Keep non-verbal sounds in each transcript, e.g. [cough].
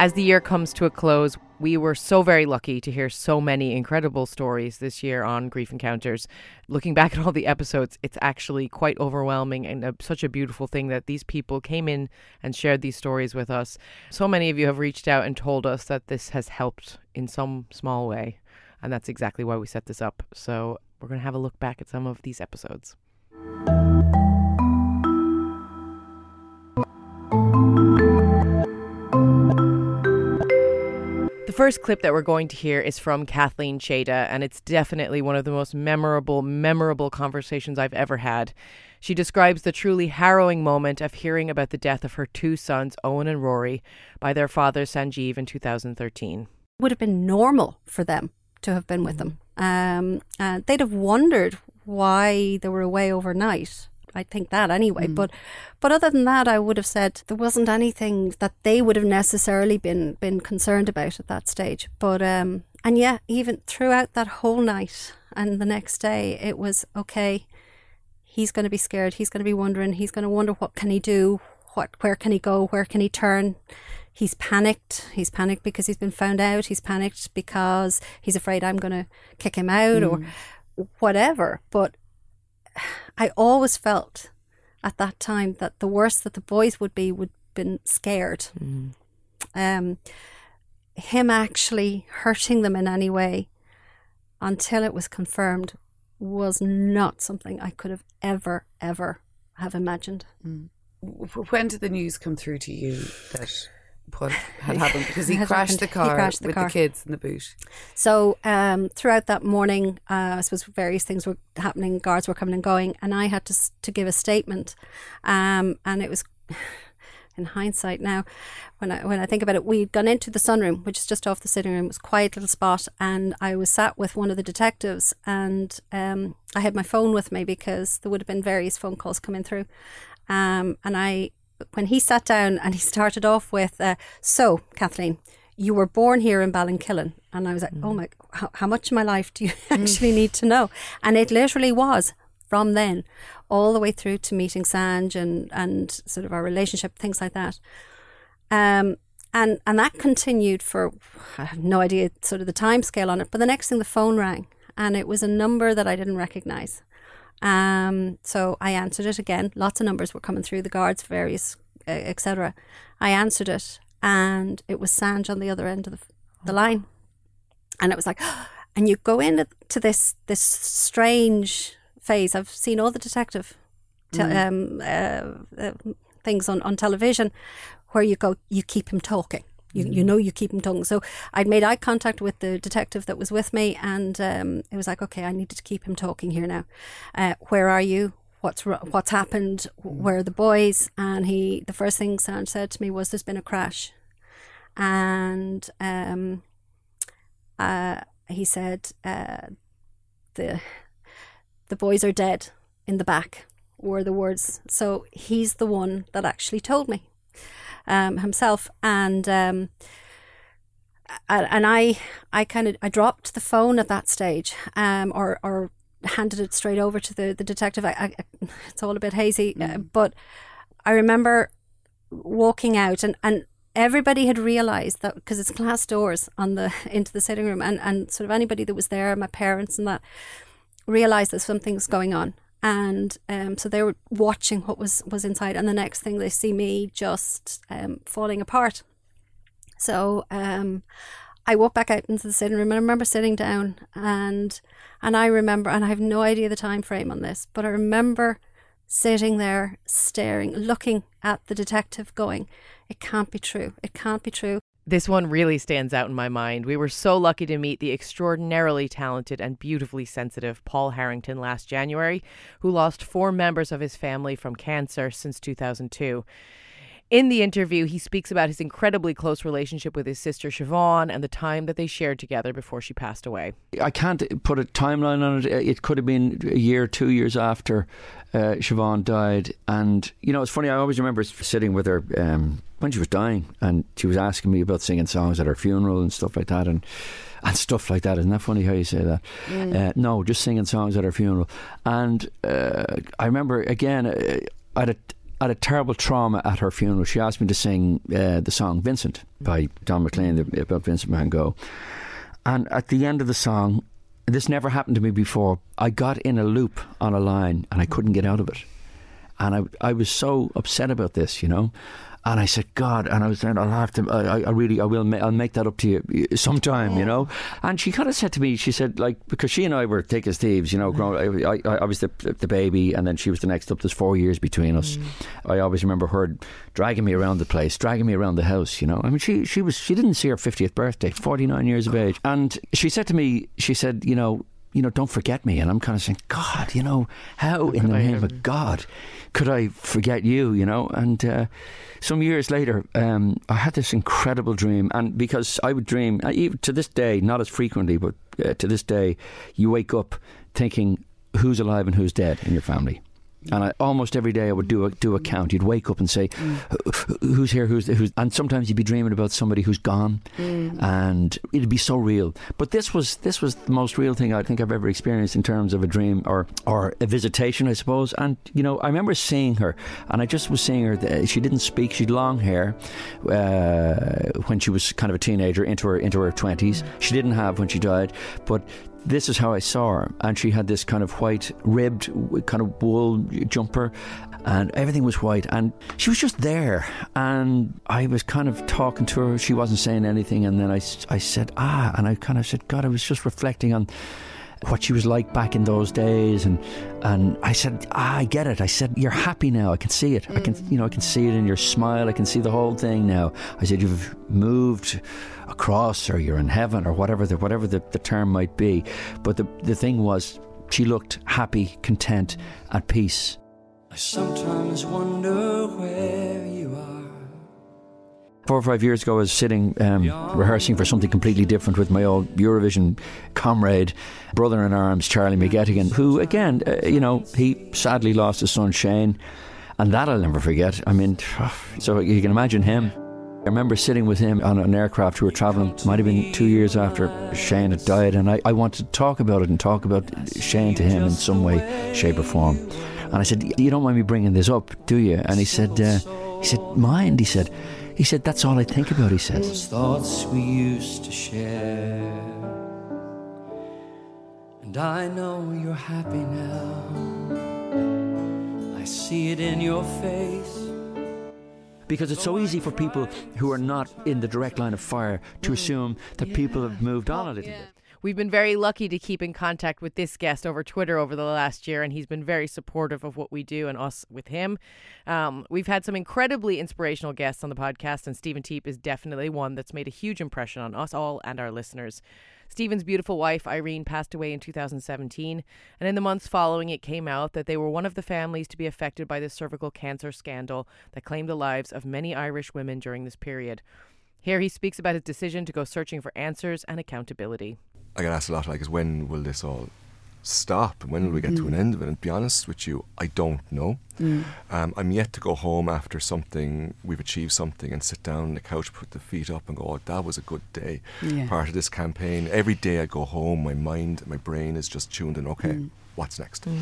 As the year comes to a close, we were so very lucky to hear so many incredible stories this year on Grief Encounters. Looking back at all the episodes, it's actually quite overwhelming and a, such a beautiful thing that these people came in and shared these stories with us. So many of you have reached out and told us that this has helped in some small way, and that's exactly why we set this up. So we're going to have a look back at some of these episodes. The first clip that we're going to hear is from Kathleen Chada, and it's definitely one of the most memorable, memorable conversations I've ever had. She describes the truly harrowing moment of hearing about the death of her two sons, Owen and Rory, by their father, Sanjeev, in 2013. would have been normal for them to have been with them. Um, and they'd have wondered why they were away overnight. I think that anyway. But but other than that, I would have said there wasn't anything that they would have necessarily been been concerned about at that stage. But um, and yeah, even throughout that whole night and the next day, it was okay. He's going to be scared. He's going to be wondering. He's going to wonder what can he do. What where can he go? Where can he turn? He's panicked. He's panicked because he's been found out. He's panicked because he's afraid I'm going to kick him out or whatever. But [sighs] I always felt at that time that the worst that the boys would be would been scared. Um, him actually hurting them in any way until it was confirmed was not something I could have ever, ever have imagined. W- When did the news come through to you that what [laughs] had happened? Because he crashed the happened. He car crashed the with car. the kids in the boot. So um, throughout that morning, uh, I suppose various things were happening. Guards were coming and going, and I had to to give a statement. Um, and it was, [sighs] in hindsight now, when I when I think about it, we'd gone into the sunroom, which is just off the sitting room. It was a quiet little spot, and I was sat with one of the detectives, and um, I had my phone with me because there would have been various phone calls coming through. Um, and I, when he sat down and he started off with, uh, "So, Kathleen." you were born here in Ballinkillen. And I was like, oh my, how, how much of my life do you [laughs] actually need to know? And it literally was from then all the way through to meeting Sanj and, and sort of our relationship, things like that. Um, and, and that continued for, I have no idea sort of the time scale on it, but the next thing the phone rang and it was a number that I didn't recognize. Um, so I answered it again. Lots of numbers were coming through the guards, various, uh, etc. I answered it, and it was Sanj on the other end of the, the line, and it was like, [gasps] and you go into this this strange phase. I've seen all the detective te- um, uh, uh, things on on television, where you go, you keep him talking. You, you know you keep him talking. So I'd made eye contact with the detective that was with me, and um, it was like, okay, I needed to keep him talking here now. Uh, where are you? What's what's happened? Where are the boys? And he, the first thing Sanj said to me was, "There's been a crash," and um, uh, he said, uh, "the the boys are dead in the back." Were the words. So he's the one that actually told me um, himself, and um, and I I kind of I dropped the phone at that stage, um, or or handed it straight over to the the detective. I, I it's all a bit hazy, uh, but I remember walking out, and and everybody had realized that because it's glass doors on the [laughs] into the sitting room, and and sort of anybody that was there, my parents and that, realized that something's going on. And um, so they were watching what was was inside, and the next thing they see me just um, falling apart. So um, I walked back out into the sitting room, and I remember sitting down, and and I remember, and I have no idea the time frame on this, but I remember sitting there staring, looking at the detective, going, "It can't be true. It can't be true." This one really stands out in my mind. We were so lucky to meet the extraordinarily talented and beautifully sensitive Paul Harrington last January, who lost four members of his family from cancer since 2002. In the interview, he speaks about his incredibly close relationship with his sister Siobhan and the time that they shared together before she passed away. I can't put a timeline on it. It could have been a year, two years after uh, Siobhan died. And, you know, it's funny, I always remember sitting with her um, when she was dying and she was asking me about singing songs at her funeral and stuff like that. And and stuff like that. Isn't that funny how you say that? Mm. Uh, no, just singing songs at her funeral. And uh, I remember again, uh, I had a, had a terrible trauma at her funeral. She asked me to sing uh, the song Vincent by Don McLean about Vincent Van Gogh. And at the end of the song, this never happened to me before. I got in a loop on a line and I couldn't get out of it. And I, I was so upset about this, you know. And I said, God, and I was saying, I'll have to, I, I really, I will, ma- I'll make that up to you sometime, you know. And she kind of said to me, she said, like, because she and I were thick as thieves, you know. Growing, I, I, I was the, the baby, and then she was the next up. There's four years between us. Mm. I always remember her dragging me around the place, dragging me around the house, you know. I mean, she she was she didn't see her 50th birthday, 49 years of age, and she said to me, she said, you know you know, don't forget me. And I'm kind of saying, God, you know, how in the name of God could I forget you, you know? And uh, some years later, um, I had this incredible dream. And because I would dream, uh, even to this day, not as frequently, but uh, to this day, you wake up thinking, who's alive and who's dead in your family. And I, almost every day I would do a do a count. You'd wake up and say, mm. "Who's here? Who's who's?" And sometimes you'd be dreaming about somebody who's gone, mm. and it'd be so real. But this was this was the most real thing I think I've ever experienced in terms of a dream or or a visitation, I suppose. And you know, I remember seeing her, and I just was seeing her. She didn't speak. She'd long hair uh, when she was kind of a teenager, into her into her twenties. She didn't have when she died, but this is how I saw her. And she had this kind of white ribbed kind of wool jumper and everything was white. And she was just there. And I was kind of talking to her. She wasn't saying anything. And then I, I said ah and I kind of said God I was just reflecting on what she was like back in those days. And and I said ah, I get it. I said you're happy now. I can see it. Mm. I can you know I can see it in your smile. I can see the whole thing now. I said you've moved across or you're in heaven or whatever the whatever the, the term might be. But the the thing was she looked happy content at peace. I sometimes wonder where you are four or five years ago, I was sitting um, rehearsing for something completely different with my old Eurovision comrade, brother in arms, Charlie McGettigan, who, again, uh, you know, he sadly lost his son Shane, and that I'll never forget. I mean, [sighs] so you can imagine him. I remember sitting with him on an aircraft. We were travelling, might have been two years after Shane had died, and I, I wanted to talk about it and talk about Shane to him in some way, shape, or form. And I said, "You don't mind me bringing this up, do you?" And he said, uh, "He said, mind." He said, he said, That's all I think about, he says. Those thoughts we used to share. And I know you're happy now. I see it in your face. Because it's so easy for people who are not in the direct line of fire to assume that people have moved on a little bit. We've been very lucky to keep in contact with this guest over Twitter over the last year, and he's been very supportive of what we do and us with him. Um, we've had some incredibly inspirational guests on the podcast, and Stephen Teap is definitely one that's made a huge impression on us all and our listeners. Stephen's beautiful wife, Irene, passed away in 2017, and in the months following, it came out that they were one of the families to be affected by the cervical cancer scandal that claimed the lives of many Irish women during this period. Here he speaks about his decision to go searching for answers and accountability. I get asked a lot, like, is when will this all stop? When will we get mm. to an mm. end of it? And to be honest with you, I don't know. Mm. Um, I'm yet to go home after something, we've achieved something, and sit down on the couch, put the feet up, and go, oh, that was a good day. Yeah. Part of this campaign. Every day I go home, my mind, my brain is just tuned in, okay, mm. what's next? Mm.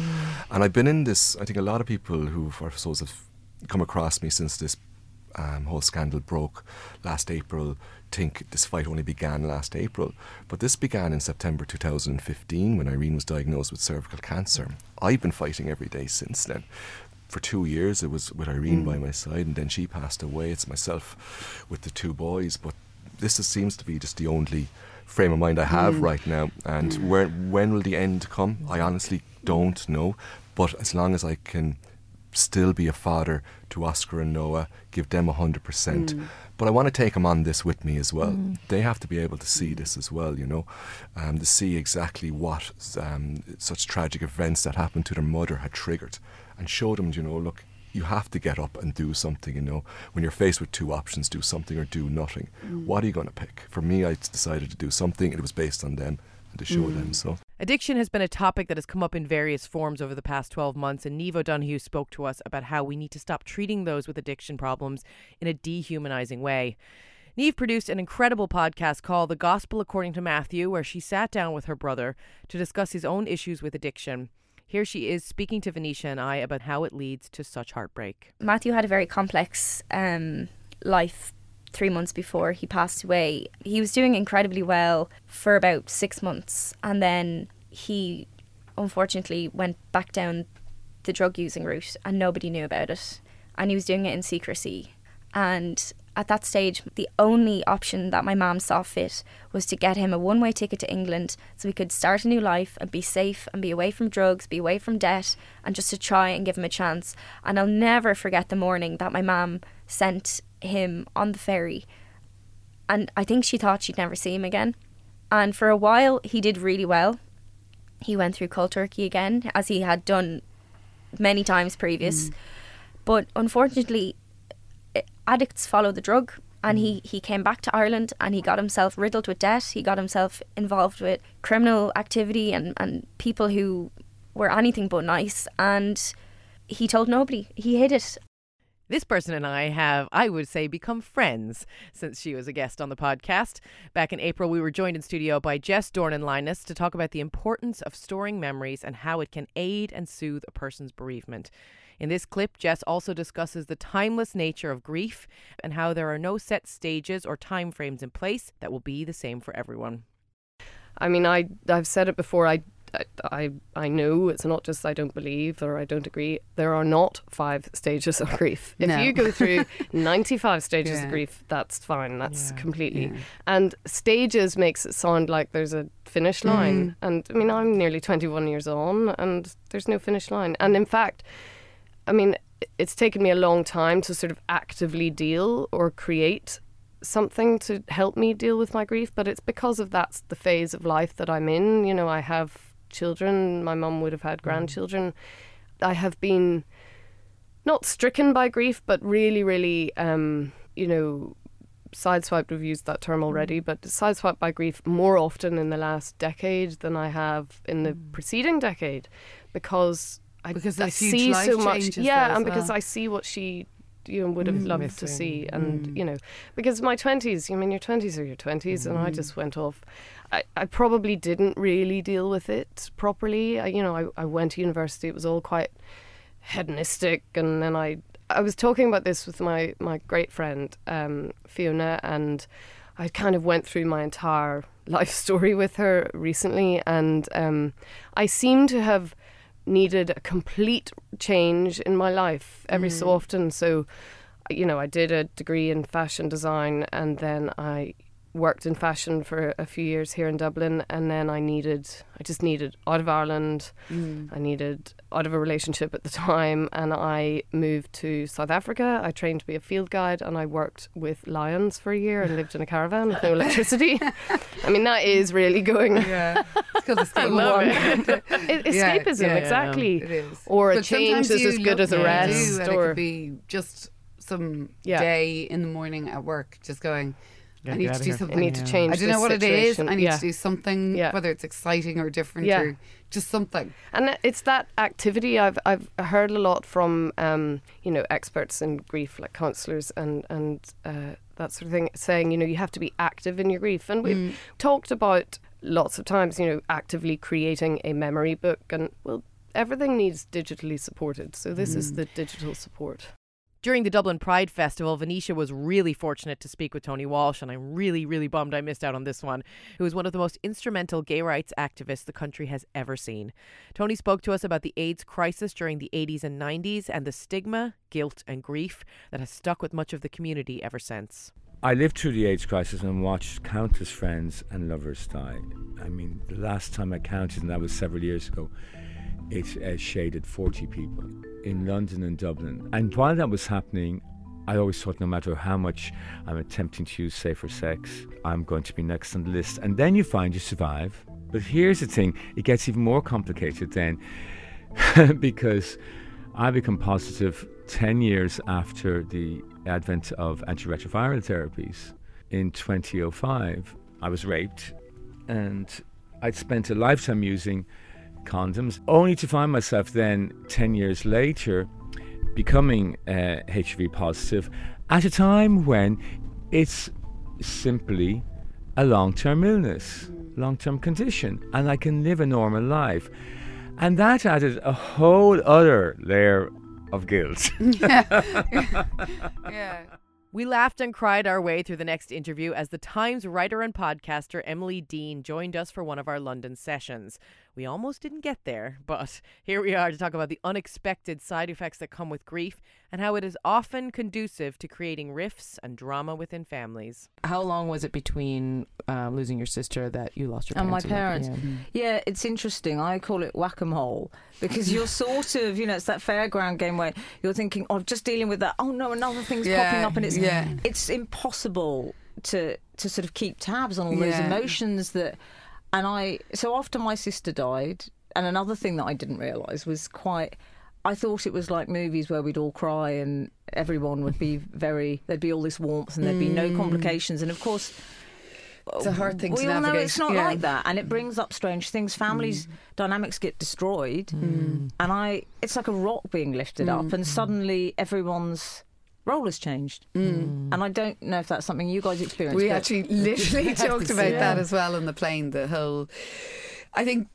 And I've been in this, I think a lot of people who, I suppose, have come across me since this um, whole scandal broke last April, think this fight only began last April. But this began in September 2015 when Irene was diagnosed with cervical cancer. I've been fighting every day since then. For two years, it was with Irene by mm. my side, and then she passed away. It's myself with the two boys. But this is, seems to be just the only frame of mind I have mm. right now. And mm. where, when will the end come? I honestly don't know. But as long as I can still be a father to Oscar and Noah, give them 100%. Mm. But I want to take them on this with me as well. Mm. They have to be able to see mm. this as well, you know, um, to see exactly what um, such tragic events that happened to their mother had triggered and show them, you know, look, you have to get up and do something, you know. When you're faced with two options, do something or do nothing. What are you going to pick? For me, I decided to do something. It was based on them and to show them. So Addiction has been a topic that has come up in various forms over the past 12 months, and Neve O'Donoghue spoke to us about how we need to stop treating those with addiction problems in a dehumanizing way. Neve produced an incredible podcast called The Gospel According to Matthew, where she sat down with her brother to discuss his own issues with addiction. Here she is speaking to Venetia and I about how it leads to such heartbreak. Matthew had a very complex um, life three months before he passed away. He was doing incredibly well for about six months, and then he unfortunately went back down the drug using route, and nobody knew about it. And he was doing it in secrecy. And at that stage, the only option that my mum saw fit was to get him a one way ticket to England so he could start a new life and be safe and be away from drugs, be away from debt, and just to try and give him a chance. And I'll never forget the morning that my mum sent him on the ferry. And I think she thought she'd never see him again. And for a while, he did really well. He went through cold turkey again, as he had done many times previous. Mm. But unfortunately, eh, addicts follow the drug. And he, he came back to Ireland and he got himself riddled with debt. He got himself involved with criminal activity and, and people who were anything but nice. And he told nobody. He hid it. This person and I have, I would say, become friends since she was a guest on the podcast. Back in April, we were joined in studio by Jess Dornan Lynas to talk about the importance of storing memories and how it can aid and soothe a person's bereavement. In this clip, Jess also discusses the timeless nature of grief and how there are no set stages or time frames in place that will be the same for everyone. I mean, I I've said it before. I I I know it's not just I don't believe or I don't agree. There are not five stages of grief. If No. you go through [laughs] ninety five stages Yeah. of grief, that's fine. That's Yeah. completely. Yeah. And stages makes it sound like there's a finish line. Mm. And I mean, I'm nearly twenty one years on, and there's no finish line. And in fact, I mean, it's taken me a long time to sort of actively deal or create something to help me deal with my grief, but it's because of that's the phase of life that I'm in. You know, I have children, my mum would have had grandchildren. I have been not stricken by grief, but really, really, um, you know, sideswiped, we've used that term already, but sideswiped by grief more often in the last decade than I have in the preceding decade because I, Because I see so much. Yeah, and because. I see what she you know, would have loved to see. And, you know, because my 20s, I mean, your 20s are your 20s, and I just went off. I, I probably didn't really deal with it properly. I, you know, I, I went to university, it was all quite hedonistic. And then I, I was talking about this with my, my great friend, um, Fiona, and I kind of went through my entire [laughs] life story with her recently. And um, I seem to have needed a complete change in my life every so often. So, you know, I did a degree in fashion design and then I worked in fashion for a few years here in Dublin and then I needed I just needed out of Ireland. Mm. I needed out of a relationship at the time and I moved to South Africa. I trained to be a field guide and I worked with lions for a year and lived in a caravan with no [laughs] electricity. I mean that is really going [laughs] Yeah, it's called escape. [laughs] love it. E- Yeah, escapism yeah, exactly. It is. Or a change is as good as a rest, and it could be just some day in the morning at work, just going. I need to do here. I need to change. I don't know what it is. I need yeah. to do something, Yeah. whether it's exciting or different Yeah. or just something. And it's that activity I've I've heard a lot from um, you know experts in grief, like counsellors and and uh, that sort of thing, saying you know you have to be active in your grief, and we've Mm. talked about lots of times you know actively creating a memory book, and well everything needs digitally supported, so this is Mm. the digital support. During the Dublin Pride Festival, Venetia was really fortunate to speak with Tony Walsh, and I'm really, really bummed I missed out on this one, who is one of the most instrumental gay rights activists the country has ever seen. Tony spoke to us about the AIDS crisis during the 80s and 90s and the stigma, guilt, and grief that has stuck with much of the community ever since. I lived through the AIDS crisis and watched countless friends and lovers die. I mean, the last time I counted, and that was several years ago, it uh, shaded 40 people in London and Dublin. And while that was happening, I always thought no matter how much I'm attempting to use safer sex, I'm going to be next on the list. And then you find you survive. But here's the thing it gets even more complicated then [laughs] because I become positive 10 years after the advent of antiretroviral therapies. In 2005, I was raped and I'd spent a lifetime using condoms, only to find myself then 10 years later becoming uh, HIV positive at a time when it's simply a long term illness, long term condition, and I can live a normal life. And that added a whole other layer of guilt. [laughs] [laughs] yeah. We laughed and cried our way through the next interview as the Times writer and podcaster Emily Dean joined us for one of our London sessions. We almost didn't get there, but [laughs] here we are to talk about the unexpected side effects that come with grief and how it is often conducive to creating rifts and drama within families. How long was it between uh, losing your sister that you lost your and my parents? parents. Yeah. Yeah. it's interesting. I call it whack a mole because you're [laughs] sort of, you know, it's that fairground game where you're thinking, oh, just dealing with that. Oh no, another thing's Yeah, popping up, and it's yeah. it's impossible to to sort of keep tabs on all those emotions that. And I so after my sister died, and another thing that I didn't realise was quite. I thought it was like movies where we'd all cry and everyone would be [laughs] very. There'd be all this warmth and there'd be no mm. complications, and of course. It's a hard thing we to all know it's not Yeah. like that, and it brings up strange things. Families mm. dynamics get destroyed, mm. and I it's like a rock being lifted up, and suddenly everyone's role has changed. And I don't know if that's something you guys experience. We actually [laughs] literally talked about Yeah. that as well on the plane. The whole, I think,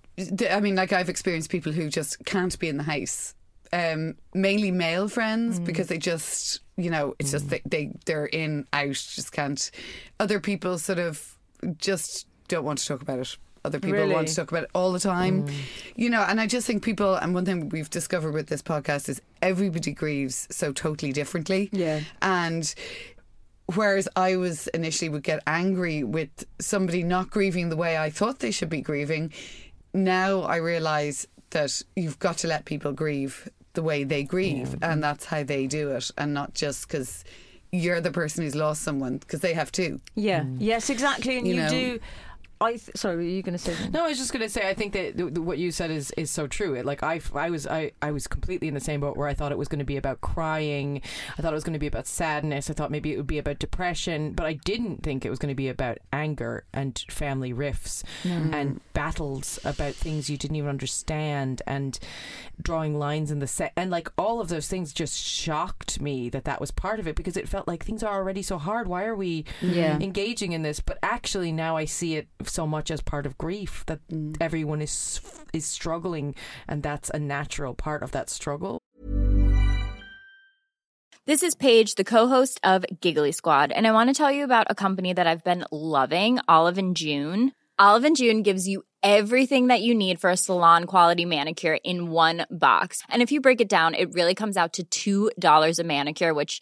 I mean, like I've experienced people who just can't be in the house. Um, mainly male friends Mm. because they just, you know, it's just they, they they're in out, just can't. Other people sort of just don't want to talk about it. Other people Really? want to talk about it all the time, mm. you know. And I just think people, and one thing we've discovered with this podcast is everybody grieves so totally differently. Yeah. and whereas I was initially would get angry with somebody not grieving the way I thought they should be grieving, now I realise that you've got to let people grieve the way they grieve, and that's how they do it, and not just because you're the person who's lost someone because they have too. yeah, mm. yes, exactly, and You you, know. do. I th- sorry, were you going to say something? No, I was just going to say I think that th- th- what you said is, is so true. It, like I, I was I, I was completely in the same boat where I thought it was going to be about crying. I thought it was going to be about sadness. I thought maybe it would be about depression, but I didn't think it was going to be about anger and family rifts mm. and battles about things you didn't even understand and drawing lines in the set and like all of those things just shocked me that that was part of it because it felt like things are already so hard. Why are we Yeah. engaging in this? But actually now I see it so much as part of grief that mm. everyone is is struggling and that's a natural part of that struggle. This is Paige, the co-host of Giggly Squad, and I want to tell you about a company that I've been loving, Olive and June. Olive and June gives you everything that you need for a salon quality manicure in one box. And if you break it down, it really comes out to $2 a manicure, which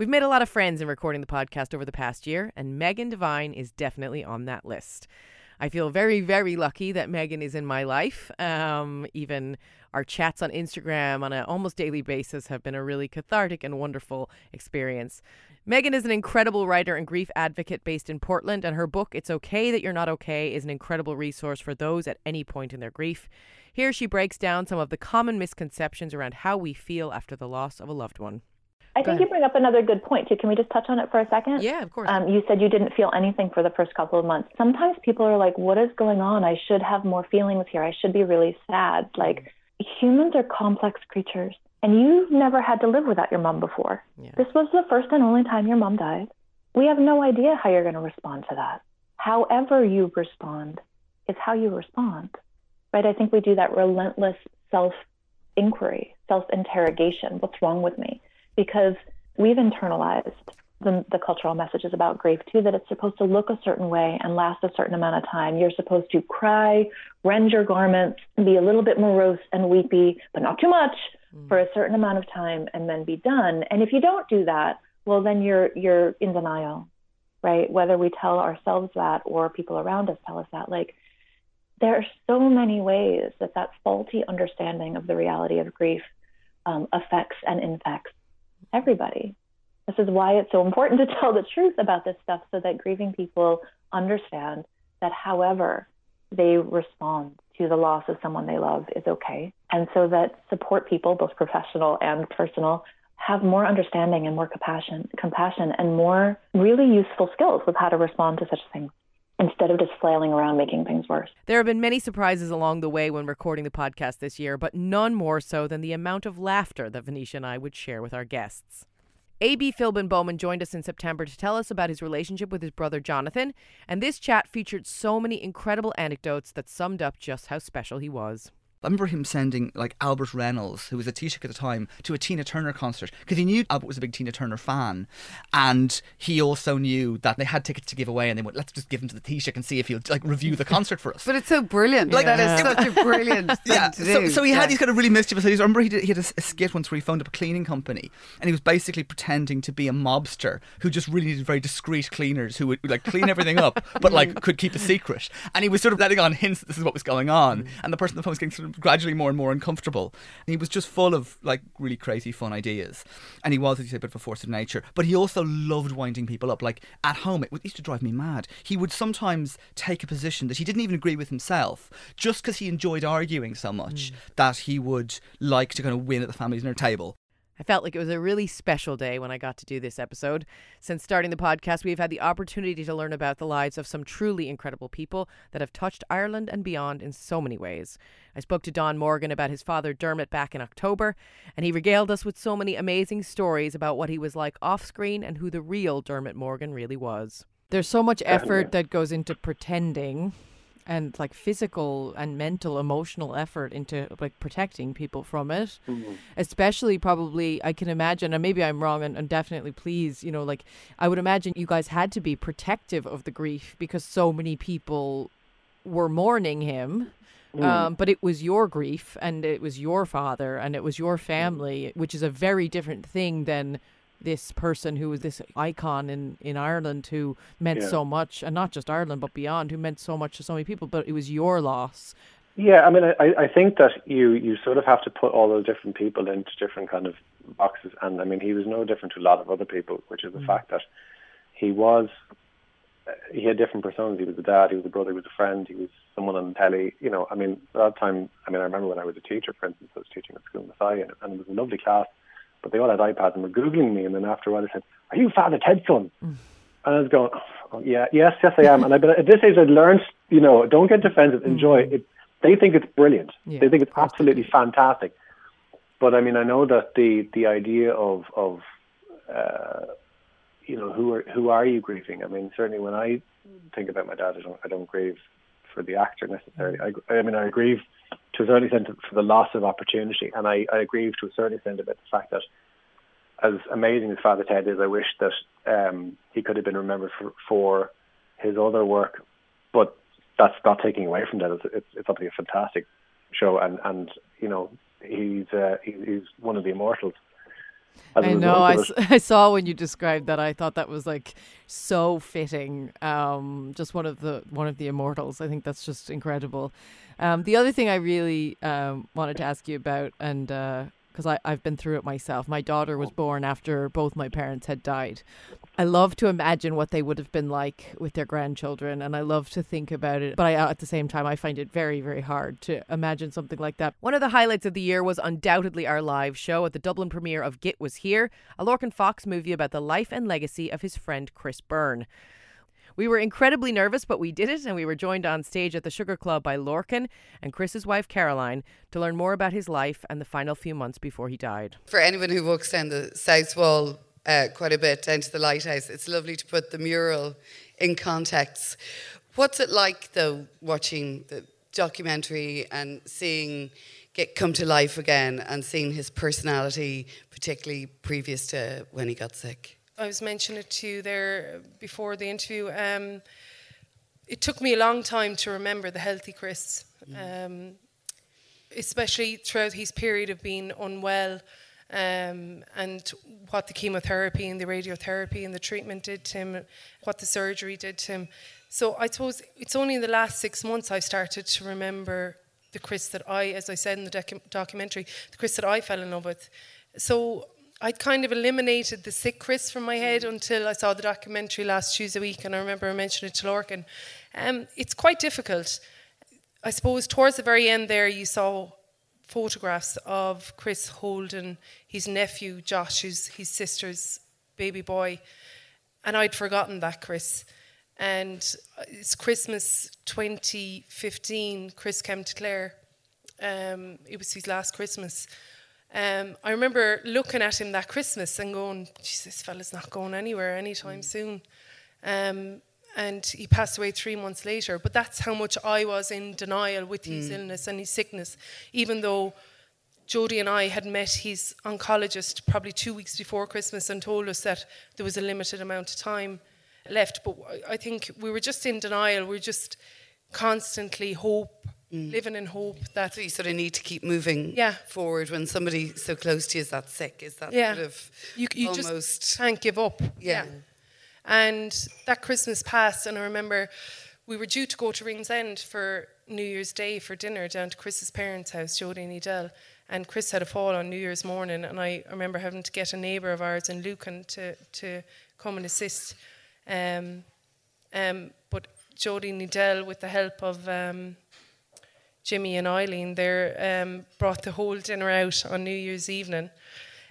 We've made a lot of friends in recording the podcast over the past year, and Megan Devine is definitely on that list. I feel very, very lucky that Megan is in my life. Um, even our chats on Instagram on an almost daily basis have been a really cathartic and wonderful experience. Megan is an incredible writer and grief advocate based in Portland, and her book, It's Okay That You're Not Okay, is an incredible resource for those at any point in their grief. Here she breaks down some of the common misconceptions around how we feel after the loss of a loved one. I think you bring up another good point too. Can we just touch on it for a second? Yeah, of course. Um, you said you didn't feel anything for the first couple of months. Sometimes people are like, "What is going on? I should have more feelings here. I should be really sad." Like humans are complex creatures, and you've never had to live without your mom before. Yeah. This was the first and only time your mom died. We have no idea how you're going to respond to that. However you respond is how you respond, right? I think we do that relentless self inquiry, self interrogation. What's wrong with me? Because we've internalized the, the, cultural messages about grief too that it's supposed to look a certain way and last a certain amount of time. You're supposed to cry, rend your garments, be a little bit morose and weepy, but not too much mm. for a certain amount of time and then be done. And if you don't do that, well then you're you're in denial, right? Whether we tell ourselves that or people around us tell us that like there are so many ways that that faulty understanding of the reality of grief um, affects and infects everybody. This is why it's so important to tell the truth about this stuff so that grieving people understand that however they respond to the loss of someone they love is okay. And so that support people, both professional and personal, have more understanding and more compassion, compassion and more really useful skills with how to respond to such things instead of just flailing around making things worse. There have been many surprises along the way when recording the podcast this year, but none more so than the amount of laughter that Venetia and I would share with our guests. A.B. Philbin Bowman joined us in September to tell us about his relationship with his brother Jonathan, and this chat featured so many incredible anecdotes that summed up just how special he was. I remember him sending like Albert Reynolds, who was a Taoiseach at the time, to a Tina Turner concert because he knew Albert was a big Tina Turner fan, and he also knew that they had tickets to give away, and they went, "Let's just give them to the Taoiseach and see if he'll like review the concert for us." But it's so brilliant. Like Yeah. that is such a brilliant [laughs] thing yeah. to So, do. so he had Yeah. these kind of really mischievous ideas. I remember he, did, he had a, a skit once where he phoned up a cleaning company and he was basically pretending to be a mobster who just really needed very discreet cleaners who would like clean everything up but like [laughs] could keep a secret. And he was sort of letting on hints that this is what was going on. And the person on the phone was getting sort of gradually more and more uncomfortable. And he was just full of like really crazy fun ideas. And he was, as you say, a bit of a force of nature. But he also loved winding people up. Like at home, it used to drive me mad. He would sometimes take a position that he didn't even agree with himself just because he enjoyed arguing so much mm. that he would like to kind of win at the family dinner table. I felt like it was a really special day when I got to do this episode. Since starting the podcast, we've had the opportunity to learn about the lives of some truly incredible people that have touched Ireland and beyond in so many ways. I spoke to Don Morgan about his father Dermot back in October, and he regaled us with so many amazing stories about what he was like off screen and who the real Dermot Morgan really was. There's so much effort that goes into pretending and like physical and mental emotional effort into like protecting people from it. Especially probably i can imagine and maybe i'm wrong and, and definitely please you know like i would imagine you guys had to be protective of the grief because so many people were mourning him. Mm. um, but it was your grief and it was your father and it was your family which is a very different thing than this person who was this icon in, in Ireland who meant Yeah. so much, and not just Ireland but beyond, who meant so much to so many people. But it was your loss. Yeah, I mean, I, I think that you, you sort of have to put all those different people into different kind of boxes. And I mean, he was no different to a lot of other people, which is the fact that he was, uh, he had different personas. He was a dad, he was a brother, he was a friend, he was someone on the telly. You know, I mean, a lot of time, I mean, I remember when I was a teacher, for instance, I was teaching at school in Messiah, and, and it was a lovely class, but they all had iPads and were Googling me. And then after a while, they said, Are you Father Ted's son? And I was going, oh, yeah, yes, yes, I am. And I, but at this age, I'd learned, you know, don't get defensive, enjoy it. they think it's brilliant. Yeah, they think it's absolutely fantastic. But I mean, I know that the the idea of of uh, you know who are who are you grieving? I mean, certainly when I think about my dad, I don't I don't grieve for the actor necessarily. I, I mean, I grieve to a certain extent for the loss of opportunity, and I, I grieve to a certain extent about the fact that as amazing as Father Ted is, I wish that um, he could have been remembered for, for his other work, but that's not taking away from that. It's, it's, it's obviously a fantastic show, and, and you know he's uh, he's one of the immortals. I know. I, [laughs] I saw when you described that. I thought that was like so fitting. Um, just one of the one of the immortals. I think that's just incredible. Um, the other thing I really um, wanted to ask you about, and because I I've been through it myself. My daughter was oh. born after both my parents had died. I love to imagine what they would have been like with their grandchildren, and I love to think about it. But I, at the same time, I find it very, very hard to imagine something like that. One of the highlights of the year was undoubtedly our live show at the Dublin premiere of Git Was Here, a Lorcan Fox movie about the life and legacy of his friend Chris Byrne. We were incredibly nervous, but we did it, and we were joined on stage at the Sugar Club by Lorcan and Chris's wife Caroline to learn more about his life and the final few months before he died. For anyone who walks down the south wall uh, quite a bit down to the lighthouse, it's lovely to put the mural in context. What's it like, though, watching the documentary and seeing get come to life again and seeing his personality, particularly previous to when he got sick? I was mentioning it to you there before the interview. Um, it took me a long time to remember the healthy Chris, um, especially throughout his period of being unwell, um, and what the chemotherapy and the radiotherapy and the treatment did to him, what the surgery did to him. So I suppose it's only in the last six months I've started to remember the Chris that I, as I said in the docu- documentary, the Chris that I fell in love with. So I'd kind of eliminated the sick Chris from my head until I saw the documentary last Tuesday week, and I remember I mentioned it to Lorcan. Um, it's quite difficult. I suppose towards the very end there, you saw photographs of Chris holding his nephew Josh, who's his sister's baby boy, and I'd forgotten that Chris. And it's Christmas 2015. Chris came to Clare. Um, it was his last Christmas. Um, I remember looking at him that Christmas and going, "Jeez, this fella's not going anywhere anytime soon." Um, and he passed away three months later. But that's how much I was in denial with his Mm. illness and his sickness, even though Jodie and I had met his oncologist probably two weeks before Christmas and told us that there was a limited amount of time left. But I- I think we were just in denial. We were just constantly hope, living in hope that. So you sort of need to keep moving Yeah. forward when somebody so close to you is that sick. Is that yeah. sort of you, you almost just can't give up. Yeah. And that Christmas passed, and I remember we were due to go to Ringsend for New Year's Day for dinner down to Chris's parents' house, Jodie and Edel. And Chris had a fall on New Year's morning, and I remember having to get a neighbour of ours in Lucan to, to come and assist. Um, um, but Jodie and Edel, with the help of um, Jimmy and Eileen there um, brought the whole dinner out on New Year's evening.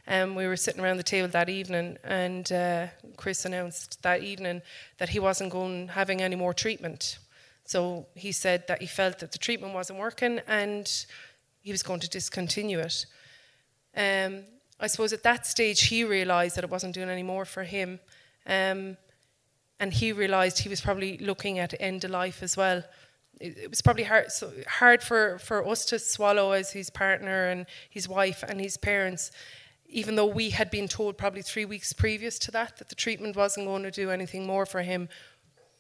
Um, we were sitting around the table that evening, and uh, Chris announced that evening that he wasn't going having any more treatment. So he said that he felt that the treatment wasn't working, and he was going to discontinue it. Um, I suppose at that stage he realised that it wasn't doing any more for him, um, and he realised he was probably looking at end of life as well it, was probably hard so hard for, for us to swallow as his partner and his wife and his parents, even though we had been told probably three weeks previous to that that the treatment wasn't going to do anything more for him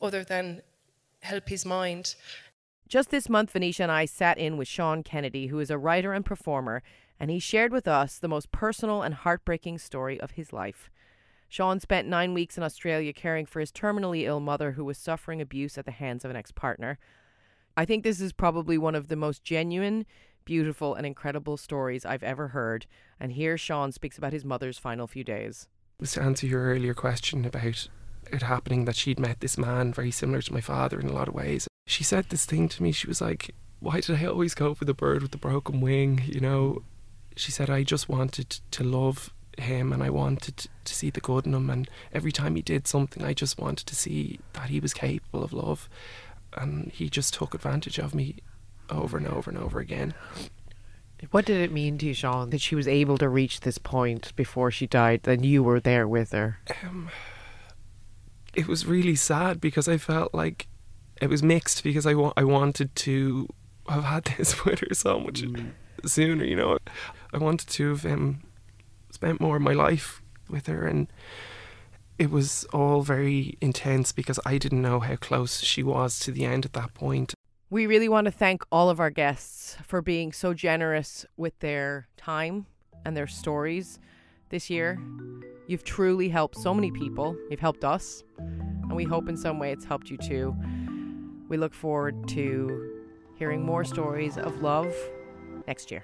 other than help his mind. Just this month, Venetia and I sat in with Sean Kennedy, who is a writer and performer, and he shared with us the most personal and heartbreaking story of his life. Sean spent nine weeks in Australia caring for his terminally ill mother who was suffering abuse at the hands of an ex partner. I think this is probably one of the most genuine, beautiful, and incredible stories I've ever heard. And here Sean speaks about his mother's final few days. to answer your earlier question about it happening that she'd met this man very similar to my father in a lot of ways. She said this thing to me. She was like, Why did I always go for the bird with the broken wing? You know, she said, I just wanted to love him and I wanted to see the good in him. And every time he did something, I just wanted to see that he was capable of love. And he just took advantage of me over and over and over again. What did it mean to you, Sean, that she was able to reach this point before she died, and you were there with her? Um, it was really sad because I felt like it was mixed because I, wa- I wanted to have had [laughs] this with her so much sooner, you know. I wanted to have um, spent more of my life with her, and it was all very intense because I didn't know how close she was to the end at that point. We really want to thank all of our guests for being so generous with their time and their stories this year. You've truly helped so many people. You've helped us, and we hope in some way it's helped you too. We look forward to hearing more stories of love next year.